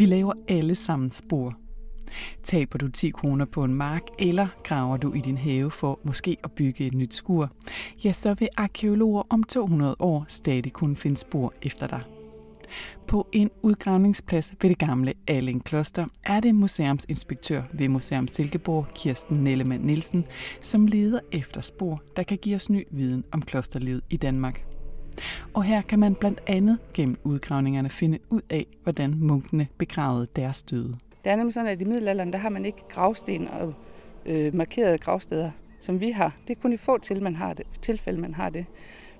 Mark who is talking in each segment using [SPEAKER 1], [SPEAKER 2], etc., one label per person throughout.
[SPEAKER 1] Vi laver alle sammen spor. Taber du 10 kroner på en mark, eller graver du i din have for måske at bygge et nyt skur, ja, så vil arkeologer om 200 år stadig kunne finde spor efter dig. På en udgravningsplads ved det gamle Alling Kloster er det museumsinspektør ved Museum Silkeborg, Kirsten Nellemann Nielsen, som leder efter spor, der kan give os ny viden om klosterlivet i Danmark. Og her kan man blandt andet gennem udgravningerne finde ud af, hvordan munkene begravede deres døde.
[SPEAKER 2] Det er nemlig sådan, at i middelalderen, der har man ikke gravsten og øh, markerede gravsteder, som vi har. Det er kun i få til, man har det, tilfælde, man har det.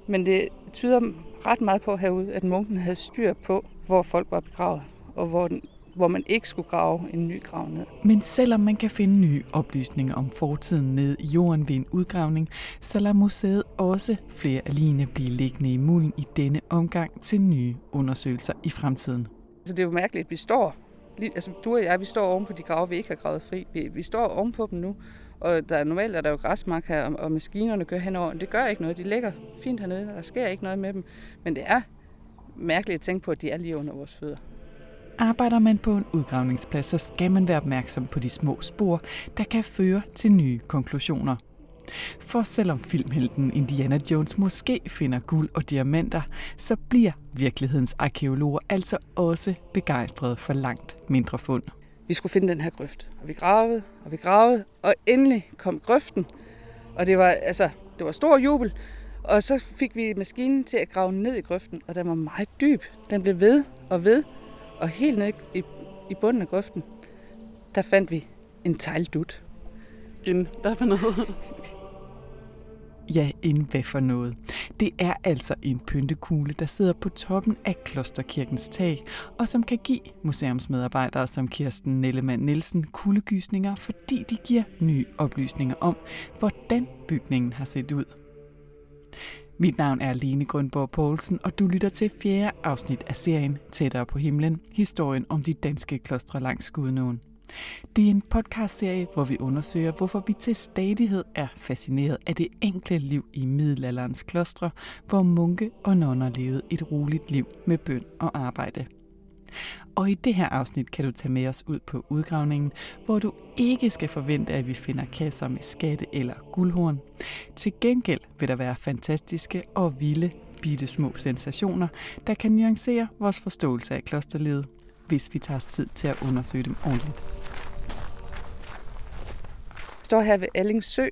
[SPEAKER 2] Men det tyder ret meget på herude, at munken havde styr på, hvor folk var begravet, og hvor, den, hvor man ikke skulle grave en ny grav ned.
[SPEAKER 1] Men selvom man kan finde nye oplysninger om fortiden ned i jorden ved en udgravning, så lader museet også flere af ligene blive liggende i mulden i denne omgang til nye undersøgelser i fremtiden.
[SPEAKER 2] Så det er jo mærkeligt, at vi står, altså du og jeg, vi står oven på de grave, vi ikke har gravet fri. Vi, vi står oven på dem nu, og der, normalt er der jo græsmark her, og, og maskinerne kører henover. Det gør ikke noget. De ligger fint hernede. Der sker ikke noget med dem. Men det er mærkeligt at tænke på, at de er lige under vores fødder.
[SPEAKER 1] Arbejder man på en udgravningsplads, så skal man være opmærksom på de små spor, der kan føre til nye konklusioner. For selvom filmhelten Indiana Jones måske finder guld og diamanter, så bliver virkelighedens arkeologer altså også begejstrede for langt mindre fund
[SPEAKER 2] vi skulle finde den her grøft. Og vi gravede, og vi gravede, og endelig kom grøften. Og det var, altså, det var stor jubel. Og så fik vi maskinen til at grave ned i grøften, og den var meget dyb. Den blev ved og ved, og helt ned i, i bunden af grøften, der fandt vi en tegldut.
[SPEAKER 1] En, hvad for noget? Ja, en hvad for noget. Det er altså en pyntekugle, der sidder på toppen af Klosterkirkens tag, og som kan give museumsmedarbejdere som Kirsten Nellemann Nielsen kuldegysninger, fordi de giver nye oplysninger om, hvordan bygningen har set ud. Mit navn er Lene Grundborg Poulsen, og du lytter til fjerde afsnit af serien Tættere på himlen, historien om de danske klostre langs Gudnåen. Det er en podcastserie, hvor vi undersøger, hvorfor vi til stadighed er fascineret af det enkle liv i middelalderens klostre, hvor munke og nonner levede et roligt liv med bøn og arbejde. Og i det her afsnit kan du tage med os ud på udgravningen, hvor du ikke skal forvente, at vi finder kasser med skatte eller guldhorn. Til gengæld vil der være fantastiske og vilde bitte små sensationer, der kan nuancere vores forståelse af klosterlivet hvis vi tager os tid til at undersøge dem ordentligt.
[SPEAKER 2] Vi står her ved Alling Sø,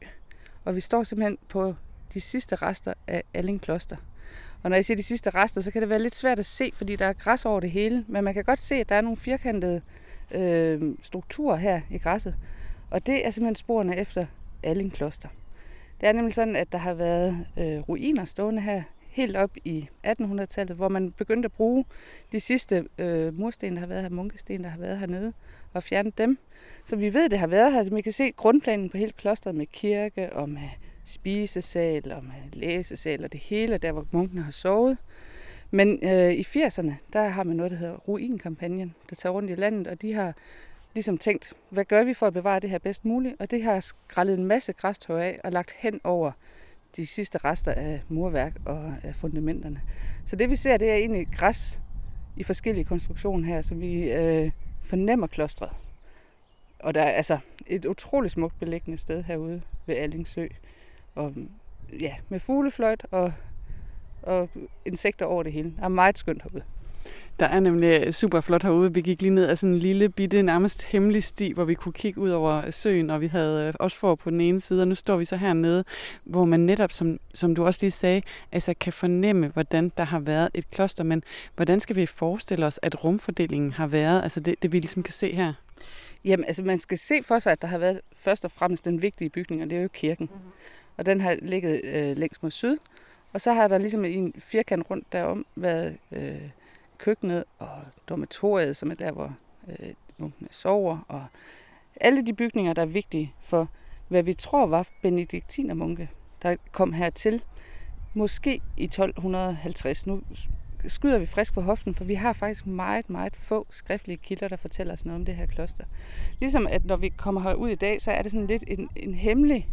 [SPEAKER 2] og vi står simpelthen på de sidste rester af Alling Kloster. Og når jeg siger de sidste rester, så kan det være lidt svært at se, fordi der er græs over det hele. Men man kan godt se, at der er nogle firkantede øh, strukturer her i græsset. Og det er simpelthen sporene efter Alling Kloster. Det er nemlig sådan, at der har været øh, ruiner stående her helt op i 1800-tallet, hvor man begyndte at bruge de sidste øh, mursten, der har været her, munkesten, der har været hernede, og fjerne dem. Så vi ved, det har været her. Man kan se grundplanen på hele klosteret med kirke og med spisesal og med læsesal og det hele, der hvor munkene har sovet. Men øh, i 80'erne, der har man noget, der hedder Ruinkampagnen, der tager rundt i landet, og de har ligesom tænkt, hvad gør vi for at bevare det her bedst muligt? Og det har skrællet en masse græstøj af og lagt hen over de sidste rester af murværk og af fundamenterne. Så det vi ser, det er egentlig græs i forskellige konstruktioner her, så vi øh, fornemmer klostret. Og der er altså et utroligt smukt beliggende sted herude ved Allingsø. Og ja, med fuglefløjt og, og insekter over det hele. Det er meget skønt herude.
[SPEAKER 1] Der er nemlig super flot herude. Vi gik lige ned ad sådan en lille bitte, nærmest hemmelig sti, hvor vi kunne kigge ud over søen, og vi havde øh, også for på den ene side, og nu står vi så hernede, hvor man netop, som, som du også lige sagde, altså kan fornemme, hvordan der har været et kloster, men hvordan skal vi forestille os, at rumfordelingen har været, altså det, det vi ligesom kan se her?
[SPEAKER 2] Jamen, altså man skal se for sig, at der har været først og fremmest den vigtige bygning, og det er jo kirken. Mm-hmm. Og den har ligget øh, længst mod syd, og så har der ligesom i en firkant rundt derom været øh, køkkenet og dormitoriet, som er der, hvor øh, munkene sover, og alle de bygninger, der er vigtige for, hvad vi tror var benediktinermunke, der kom hertil, måske i 1250. Nu skyder vi frisk på hoften, for vi har faktisk meget, meget få skriftlige kilder, der fortæller os noget om det her kloster. Ligesom at når vi kommer herud i dag, så er det sådan lidt en, en hemmelig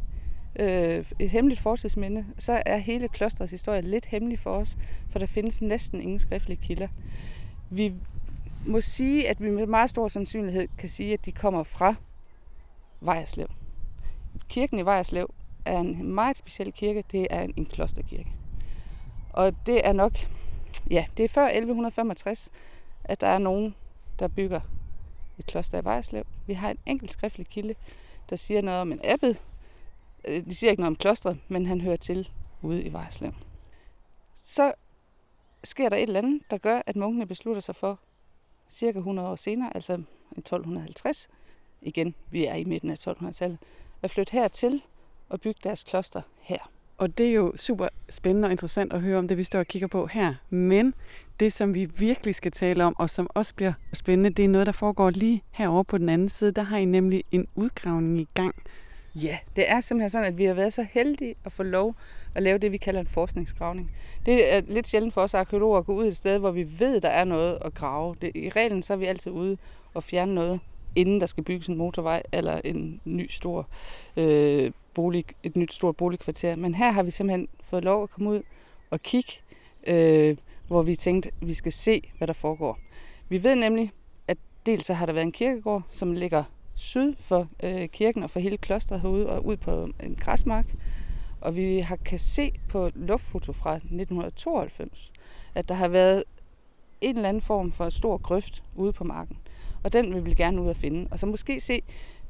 [SPEAKER 2] øh, et hemmeligt fortidsminde, så er hele klostrets historie lidt hemmelig for os, for der findes næsten ingen skriftlige kilder. Vi må sige, at vi med meget stor sandsynlighed kan sige, at de kommer fra Vejerslev. Kirken i Vejerslev er en meget speciel kirke. Det er en klosterkirke. Og det er nok, ja, det er før 1165, at der er nogen, der bygger et kloster i Vejerslev. Vi har en enkelt skriftlig kilde, der siger noget om en abbed. Øh, de siger ikke noget om klostret, men han hører til ude i Vejerslev. Så sker der et eller andet, der gør, at munkene beslutter sig for cirka 100 år senere, altså 1250, igen, vi er i midten af 1200-tallet, at flytte hertil og bygge deres kloster her.
[SPEAKER 1] Og det er jo super spændende og interessant at høre om det, vi står og kigger på her. Men det, som vi virkelig skal tale om, og som også bliver spændende, det er noget, der foregår lige herovre på den anden side. Der har I nemlig en udgravning i gang.
[SPEAKER 2] Ja, det er simpelthen sådan, at vi har været så heldige at få lov at lave det, vi kalder en forskningsgravning. Det er lidt sjældent for os arkeologer at gå ud et sted, hvor vi ved, der er noget at grave. Det, I reglen så er vi altid ude og fjerne noget, inden der skal bygges en motorvej eller en ny stor øh, bolig, et nyt stort boligkvarter. Men her har vi simpelthen fået lov at komme ud og kigge, øh, hvor vi tænkte, at vi skal se, hvad der foregår. Vi ved nemlig, at dels så har der været en kirkegård, som ligger syd for øh, kirken og for hele klosteret herude og ud på en græsmark. Og vi har kan se på luftfoto fra 1992, at der har været en eller anden form for stor grøft ude på marken. Og den vil vi gerne ud og finde. Og så måske se,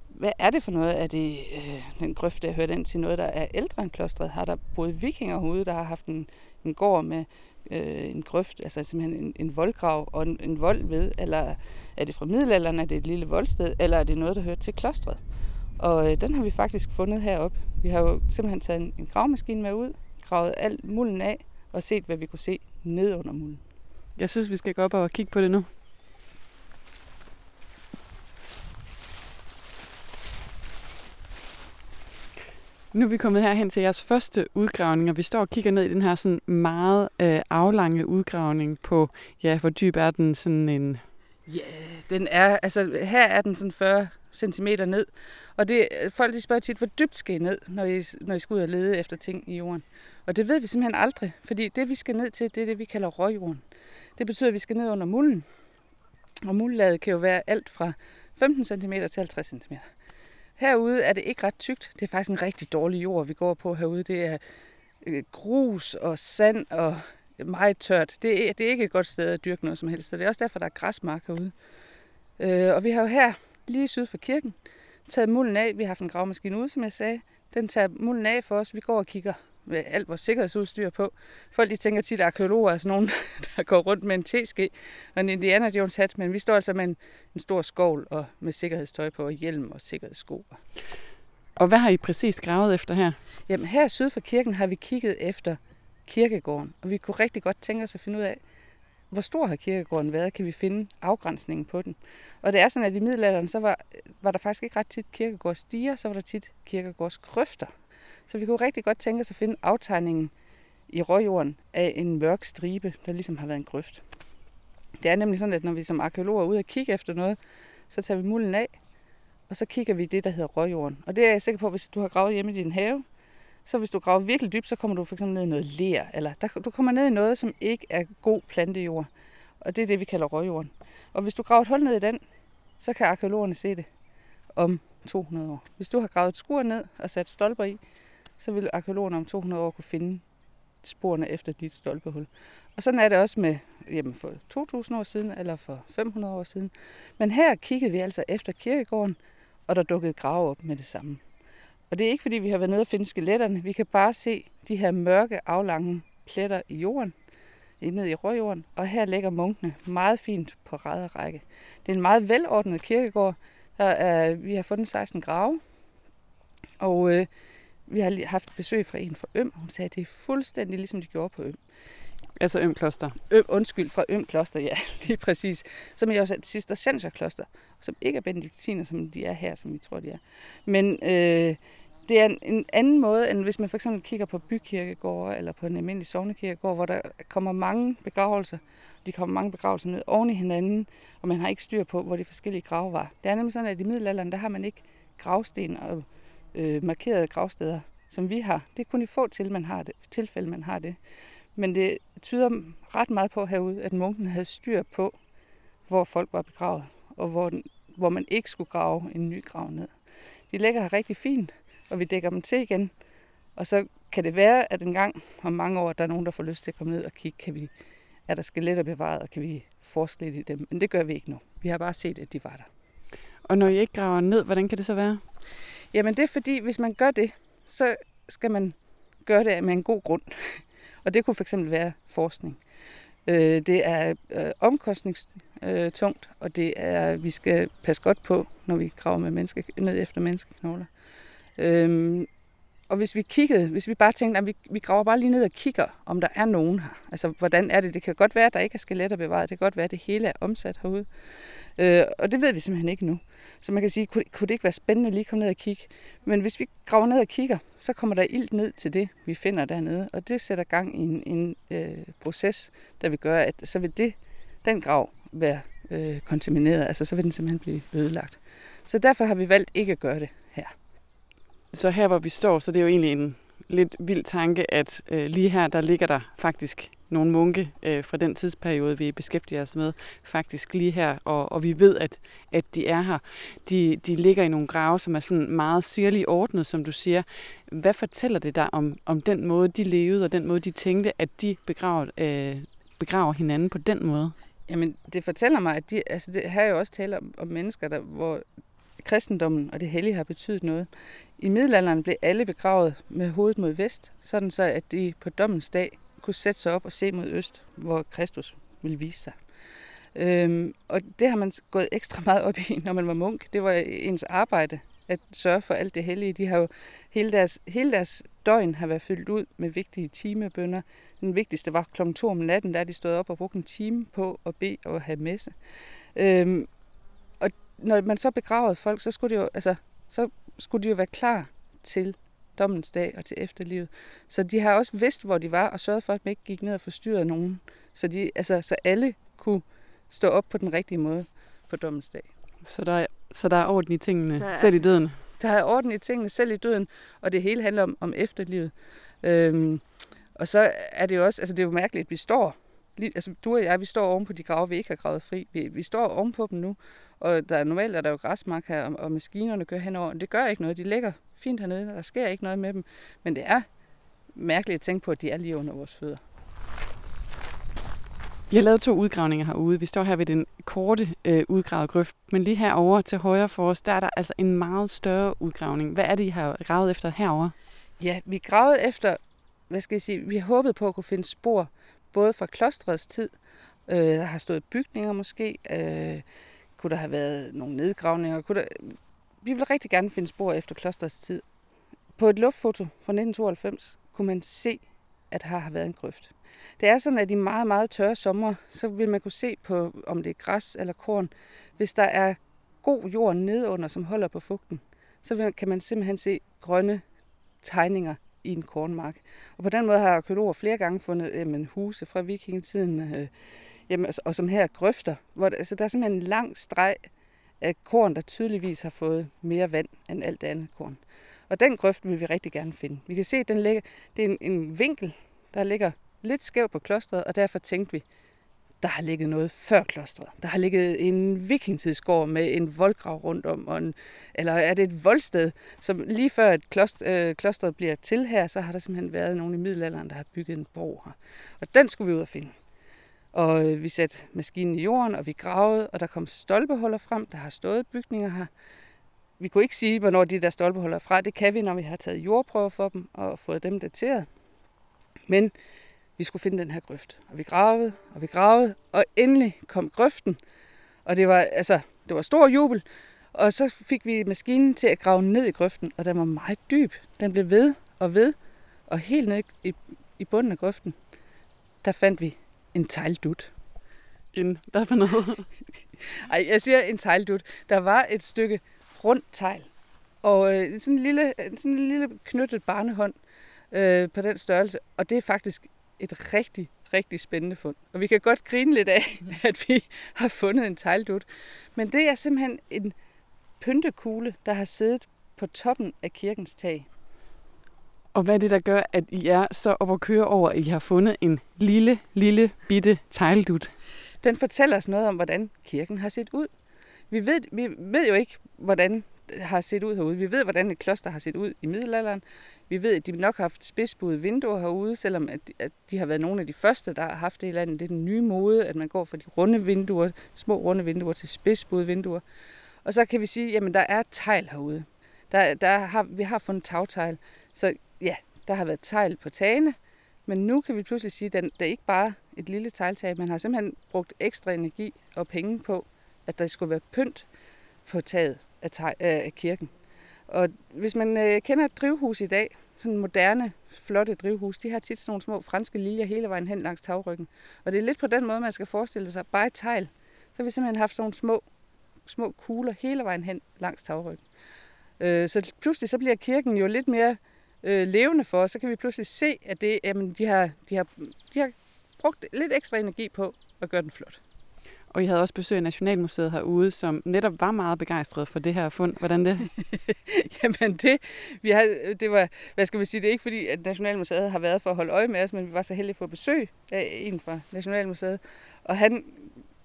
[SPEAKER 2] hvad er det for noget? Er det øh, den grøft, der hørt ind til noget, der er ældre end klostret? Har der boet vikinger herude, der har haft en, en gård med øh, en grøft, altså simpelthen en, en voldgrav og en, en vold ved? Eller er det fra middelalderen, er det et lille voldsted, eller er det noget, der hører til klostret? Og øh, den har vi faktisk fundet heroppe. Vi har jo simpelthen taget en, en gravmaskine med ud, gravet alt mulden af og set, hvad vi kunne se ned under mulden.
[SPEAKER 1] Jeg synes, vi skal gå op og kigge på det nu. Nu er vi kommet herhen til jeres første udgravning, og vi står og kigger ned i den her sådan meget øh, aflange udgravning på, ja, hvor dyb er den sådan en...
[SPEAKER 2] Ja, yeah, den er, altså her er den sådan 40 cm ned, og det, øh, folk de spørger tit, hvor dybt skal I ned, når I, når I skal ud og lede efter ting i jorden. Og det ved vi simpelthen aldrig, fordi det vi skal ned til, det er det, vi kalder røgjorden. Det betyder, at vi skal ned under mulden, og muldlaget kan jo være alt fra 15 cm til 50 cm. Herude er det ikke ret tykt. Det er faktisk en rigtig dårlig jord, vi går på herude. Det er øh, grus og sand og meget tørt. Det er, det er ikke et godt sted at dyrke noget som helst. Så det er også derfor, der er græsmark herude. Øh, og vi har jo her, lige syd for kirken, taget mulden af. Vi har haft en gravmaskine ude, som jeg sagde. Den tager mulden af for os. Vi går og kigger med alt vores sikkerhedsudstyr på. Folk de tænker tit, at arkeologer er sådan nogen, der går rundt med en teske og en Indiana Jones hat, men vi står altså med en, en stor skovl og med sikkerhedstøj på og hjelm og sikkerhedssko.
[SPEAKER 1] Og hvad har I præcis gravet efter her?
[SPEAKER 2] Jamen her syd for kirken har vi kigget efter kirkegården, og vi kunne rigtig godt tænke os at finde ud af, hvor stor har kirkegården været? Kan vi finde afgrænsningen på den? Og det er sådan, at i middelalderen, så var, var der faktisk ikke ret tit kirkegårdsstiger, så var der tit kirkegårdsgrøfter. Så vi kunne rigtig godt tænke os at finde aftegningen i råjorden af en mørk stribe, der ligesom har været en grøft. Det er nemlig sådan, at når vi som arkeologer er ude og kigge efter noget, så tager vi mulden af, og så kigger vi i det, der hedder råjorden. Og det er jeg sikker på, hvis du har gravet hjemme i din have, så hvis du graver virkelig dybt, så kommer du for eksempel ned i noget ler, eller der, du kommer ned i noget, som ikke er god plantejord. Og det er det, vi kalder råjorden. Og hvis du graver et hul ned i den, så kan arkeologerne se det om 200 år. Hvis du har gravet et skur ned og sat stolper i, så vil arkeologerne om 200 år kunne finde sporene efter dit stolpehul. Og sådan er det også med jamen for 2000 år siden eller for 500 år siden. Men her kiggede vi altså efter kirkegården, og der dukkede grave op med det samme. Og det er ikke fordi, vi har været nede og finde skeletterne. Vi kan bare se de her mørke, aflange pletter i jorden, ned i rødjorden. Og her ligger munkene meget fint på ræd og række. Det er en meget velordnet kirkegård. Der er, vi har fundet 16 grave. Og øh, vi har haft besøg fra en fra Øm. Hun sagde, at det er fuldstændig ligesom de gjorde på Øm.
[SPEAKER 1] Altså Øm Kloster?
[SPEAKER 2] Øm, undskyld, fra Øm Kloster, ja, lige præcis. Som er også et Cistercienser Kloster, som ikke er benediktiner, som de er her, som vi tror, de er. Men øh, det er en, en anden måde, end hvis man for eksempel kigger på bykirkegårde eller på en almindelig sovnekirkegård, hvor der kommer mange begravelser. De kommer mange begravelser ned oven i hinanden, og man har ikke styr på, hvor de forskellige grave var. Det er nemlig sådan, at i middelalderen, der har man ikke gravsten og øh, markerede gravsteder, som vi har. Det er kun i få til, man har det, tilfælde, man har det. Men det tyder ret meget på herude, at munken havde styr på, hvor folk var begravet, og hvor, den, hvor man ikke skulle grave en ny grav ned. De ligger her rigtig fint, og vi dækker dem til igen. Og så kan det være, at en gang om mange år, der er nogen, der får lyst til at komme ned og kigge, kan vi, er der skeletter bevaret, og kan vi forske lidt i dem. Men det gør vi ikke nu. Vi har bare set, at de var der.
[SPEAKER 1] Og når I ikke graver ned, hvordan kan det så være?
[SPEAKER 2] Jamen det er fordi, hvis man gør det, så skal man gøre det med en god grund. Og det kunne fx være forskning. Øh, det er øh, omkostningstungt, øh, og det er, vi skal passe godt på, når vi graver med menneske, ned efter menneskeknogler. Øhm, og hvis vi kiggede, hvis vi bare tænkte, at vi, vi graver bare lige ned og kigger, om der er nogen her. Altså, hvordan er det? Det kan godt være, at der ikke er skeletter bevaret. Det kan godt være, at det hele er omsat herude. Øh, og det ved vi simpelthen ikke nu. Så man kan sige, kunne, kunne det ikke være spændende at lige komme ned og kigge? Men hvis vi graver ned og kigger, så kommer der ilt ned til det, vi finder dernede. Og det sætter gang i en, en øh, proces, der vil gøre, at så vil det, den grav være øh, kontamineret. Altså, så vil den simpelthen blive ødelagt. Så derfor har vi valgt ikke at gøre det.
[SPEAKER 1] Så her, hvor vi står, så det er jo egentlig en lidt vild tanke, at øh, lige her, der ligger der faktisk nogle munke øh, fra den tidsperiode, vi beskæftiger os med, faktisk lige her, og, og vi ved, at, at de er her. De, de ligger i nogle grave, som er sådan meget sirligt ordnet, som du siger. Hvad fortæller det dig om, om den måde, de levede, og den måde, de tænkte, at de begraver, øh, begraver hinanden på den måde?
[SPEAKER 2] Jamen, det fortæller mig, at de, altså det, her er jo også tale om, om mennesker, der, hvor kristendommen og det hellige har betydet noget. I middelalderen blev alle begravet med hovedet mod vest, sådan så at de på dommens dag kunne sætte sig op og se mod øst, hvor Kristus ville vise sig. Øhm, og det har man gået ekstra meget op i, når man var munk. Det var ens arbejde at sørge for alt det hellige. De har jo hele deres, hele deres døgn har været fyldt ud med vigtige timebønder. Den vigtigste var kl. 2 om natten, der de stod op og brugte en time på at bede og have messe. Øhm, når man så begravede folk, så skulle, det jo, altså, så skulle de jo være klar til dommens dag og til efterlivet. Så de har også vidst, hvor de var, og sørget for, at de ikke gik ned og forstyrrede nogen. Så, de, altså, så alle kunne stå op på den rigtige måde på dommens dag.
[SPEAKER 1] Så der er, så der er orden i tingene, der er, selv i døden?
[SPEAKER 2] Der er orden i tingene, selv i døden, og det hele handler om, om efterlivet. Øhm, og så er det jo også, altså det er jo mærkeligt, at vi står, altså du og jeg, vi står oven på de grave, vi ikke har gravet fri. Vi, vi står oven på dem nu, og der er normalt er der jo græsmark her, og, og maskinerne kører henover. Det gør ikke noget, de ligger fint hernede, der sker ikke noget med dem. Men det er mærkeligt at tænke på, at de er lige under vores fødder.
[SPEAKER 1] Jeg har lavet to udgravninger herude. Vi står her ved den korte øh, udgravede grøft, men lige herover til højre for os, der er der altså en meget større udgravning. Hvad er det, I har gravet efter herover?
[SPEAKER 2] Ja, vi gravede efter, hvad skal jeg sige, vi har håbet på at kunne finde spor, både fra klostrets tid, øh, der har stået bygninger måske, øh, kunne der have været nogle nedgravninger, kunne der, vi vil rigtig gerne finde spor efter klostrets tid. På et luftfoto fra 1992 kunne man se, at her har været en grøft. Det er sådan, at i meget, meget tørre sommer, så vil man kunne se på, om det er græs eller korn. Hvis der er god jord nedunder, som holder på fugten, så kan man simpelthen se grønne tegninger i en kornmark. Og på den måde har arkeologer flere gange fundet jamen, huse fra vikingetiden, øh, jamen, og som her grøfter, hvor der, altså, der er simpelthen en lang streg af korn, der tydeligvis har fået mere vand end alt det andet korn. Og den grøft vil vi rigtig gerne finde. Vi kan se, at den ligger, det er en, en vinkel, der ligger lidt skævt på klostret, og derfor tænkte vi, der har ligget noget før klostret. Der har ligget en vikingtidsgård med en voldgrav rundt om, og en, eller er det et voldsted, som lige før et kloster, øh, klostret bliver til her, så har der simpelthen været nogen i middelalderen, der har bygget en borg her. Og den skulle vi ud og finde. Og øh, vi satte maskinen i jorden, og vi gravede, og der kom stolpehuller frem. Der har stået bygninger her. Vi kunne ikke sige, hvornår de der stolpehuller er fra. Det kan vi, når vi har taget jordprøver for dem og fået dem dateret. Men vi skulle finde den her grøft. Og vi gravede, og vi gravede, og endelig kom grøften. Og det var, altså, det var stor jubel. Og så fik vi maskinen til at grave ned i grøften, og den var meget dyb. Den blev ved og ved, og helt ned i, i bunden af grøften, der fandt vi en tegldut.
[SPEAKER 1] En, hvad for noget?
[SPEAKER 2] Ej, jeg siger en tegldut. Der var et stykke rundt tegl, og øh, sådan, en lille, sådan en lille knyttet barnehånd øh, på den størrelse, og det er faktisk et rigtig, rigtig spændende fund. Og vi kan godt grine lidt af, at vi har fundet en tegldut. Men det er simpelthen en pyntekule, der har siddet på toppen af kirkens tag.
[SPEAKER 1] Og hvad er det, der gør, at I er så op at køre over, at I har fundet en lille, lille, bitte tegldut?
[SPEAKER 2] Den fortæller os noget om, hvordan kirken har set ud. Vi ved, vi ved jo ikke, hvordan har set ud herude. Vi ved, hvordan et kloster har set ud i middelalderen. Vi ved, at de nok har haft spidsbuede vinduer herude, selvom at, at de har været nogle af de første, der har haft det i landet. Det er den nye mode, at man går fra de runde vinduer, små runde vinduer til spidsbuede vinduer. Og så kan vi sige, jamen der er tegl herude. Der, der har, vi har fundet tagtegl. Så ja, der har været tegl på tagene, men nu kan vi pludselig sige, at det er ikke bare et lille tegltag. Man har simpelthen brugt ekstra energi og penge på, at der skulle være pynt på taget af, teg, af kirken. Og hvis man øh, kender et drivhus i dag, sådan moderne, flotte drivhus, de har tit sådan nogle små franske liljer hele vejen hen langs tagryggen. Og det er lidt på den måde, man skal forestille sig. Bare et tegl. Så har vi simpelthen haft sådan nogle små, små kugler hele vejen hen langs tagryggen. Øh, så pludselig så bliver kirken jo lidt mere øh, levende for os. Så kan vi pludselig se, at det, jamen, de, har, de, har, de har brugt lidt ekstra energi på at gøre den flot.
[SPEAKER 1] Og I havde også besøg af Nationalmuseet herude, som netop var meget begejstret for det her fund. Hvordan det?
[SPEAKER 2] Jamen det, vi havde, det var, hvad skal vi sige, det er ikke fordi, at Nationalmuseet har været for at holde øje med os, men vi var så heldige at få besøg af en fra Nationalmuseet. Og han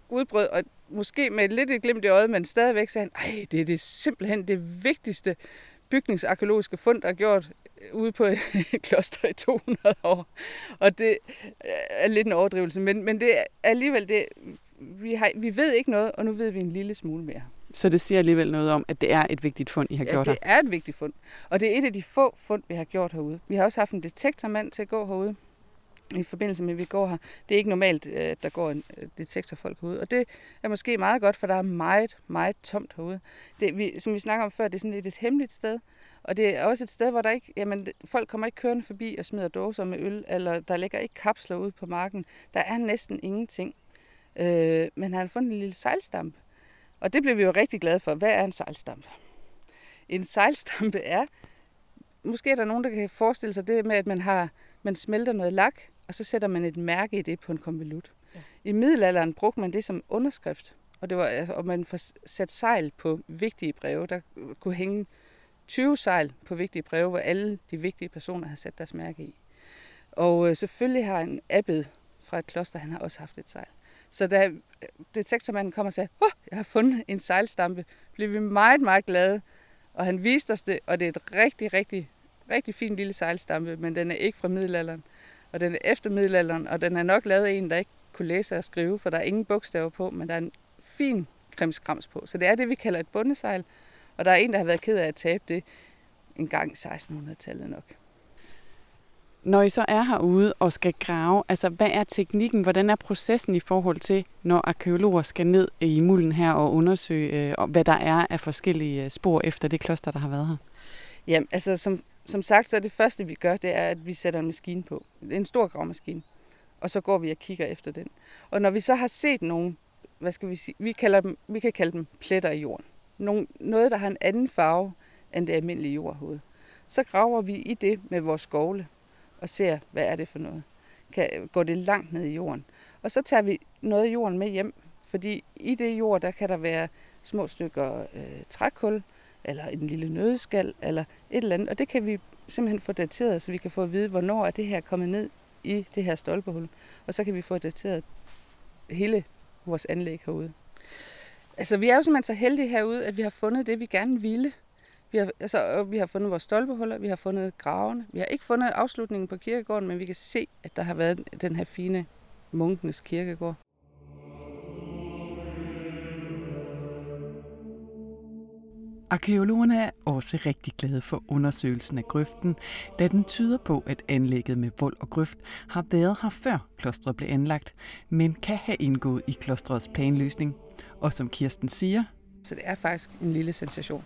[SPEAKER 2] udbrød, og måske med lidt et glimt i øjet, men stadigvæk sagde han, ej, det er det simpelthen det vigtigste bygningsarkeologiske fund, der er gjort øh, ude på et kloster i 200 år. Og det øh, er lidt en overdrivelse, men, men det er alligevel det, vi, har, vi ved ikke noget, og nu ved vi en lille smule mere.
[SPEAKER 1] Så det siger alligevel noget om, at det er et vigtigt fund, I har
[SPEAKER 2] ja,
[SPEAKER 1] gjort
[SPEAKER 2] her? det er et vigtigt fund. Og det er et af de få fund, vi har gjort herude. Vi har også haft en detektormand til at gå herude i forbindelse med, at vi går her. Det er ikke normalt, at der går en øh, detektorfolk herude. Og det er måske meget godt, for der er meget, meget tomt herude. Det, vi, som vi snakker om før, det er sådan lidt et hemmeligt sted. Og det er også et sted, hvor der ikke, jamen, folk kommer ikke kørende forbi og smider dåser med øl, eller der ligger ikke kapsler ude på marken. Der er næsten ingenting. Øh, men han har fundet en lille sejlstampe. Og det blev vi jo rigtig glade for. Hvad er en sejlstampe? En sejlstampe er, måske er der nogen, der kan forestille sig det med, at man, har, man smelter noget lak, og så sætter man et mærke i det på en konvolut. Ja. I middelalderen brugte man det som underskrift, og, det var, altså, og man får sat sejl på vigtige breve. Der kunne hænge 20 sejl på vigtige breve, hvor alle de vigtige personer har sat deres mærke i. Og øh, selvfølgelig har en abbed fra et kloster, han har også haft et sejl. Så da øh, detektormanden kom og sagde, oh, jeg har fundet en sejlstampe, blev vi meget, meget glade. Og han viste os det, og det er et rigtig, rigtig, rigtig fint lille sejlstampe, men den er ikke fra middelalderen. Og den er efter middelalderen, og den er nok lavet af en, der ikke kunne læse og skrive, for der er ingen bogstaver på, men der er en fin krimskrams på. Så det er det, vi kalder et bundesejl. Og der er en, der har været ked af at tabe det en gang i 1600-tallet nok.
[SPEAKER 1] Når I så er herude og skal grave, altså hvad er teknikken, hvordan er processen i forhold til, når arkeologer skal ned i mulden her og undersøge, øh, hvad der er af forskellige øh, spor efter det kloster, der har været her?
[SPEAKER 2] Jamen, altså som, som sagt, så er det første, vi gør, det er, at vi sætter en maskine på. En stor gravmaskine. Og så går vi og kigger efter den. Og når vi så har set nogle, hvad skal vi sige, vi, kalder dem, vi kan kalde dem pletter i jorden. Nogle, noget, der har en anden farve end det almindelige jordhoved. Så graver vi i det med vores skovle og ser, hvad er det for noget. Kan, går det langt ned i jorden. Og så tager vi noget af jorden med hjem, fordi i det jord, der kan der være små stykker øh, trækul, eller en lille nødskal, eller et eller andet. Og det kan vi simpelthen få dateret, så vi kan få at vide, hvornår er det her kommet ned i det her stolpehul. Og så kan vi få dateret hele vores anlæg herude. Altså, vi er jo simpelthen så heldige herude, at vi har fundet det, vi gerne ville. Vi har, altså, vi har fundet vores stolpehuller, vi har fundet gravene. Vi har ikke fundet afslutningen på kirkegården, men vi kan se, at der har været den her fine munkenes kirkegård.
[SPEAKER 1] Arkeologerne er også rigtig glade for undersøgelsen af grøften, da den tyder på, at anlægget med vold og grøft har været her før klostret blev anlagt, men kan have indgået i klostrets planløsning. Og som Kirsten siger...
[SPEAKER 2] Så det er faktisk en lille sensation.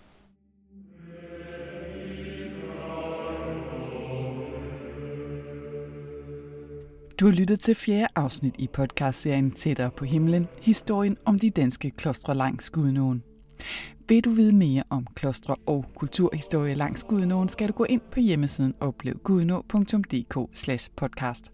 [SPEAKER 1] Du har lyttet til fjerde afsnit i podcastserien Tættere på himlen, historien om de danske klostre langs Gudnåen. Vil du vide mere om klostre og kulturhistorie langs Gudnåen, skal du gå ind på hjemmesiden oplevgudnå.dk podcast.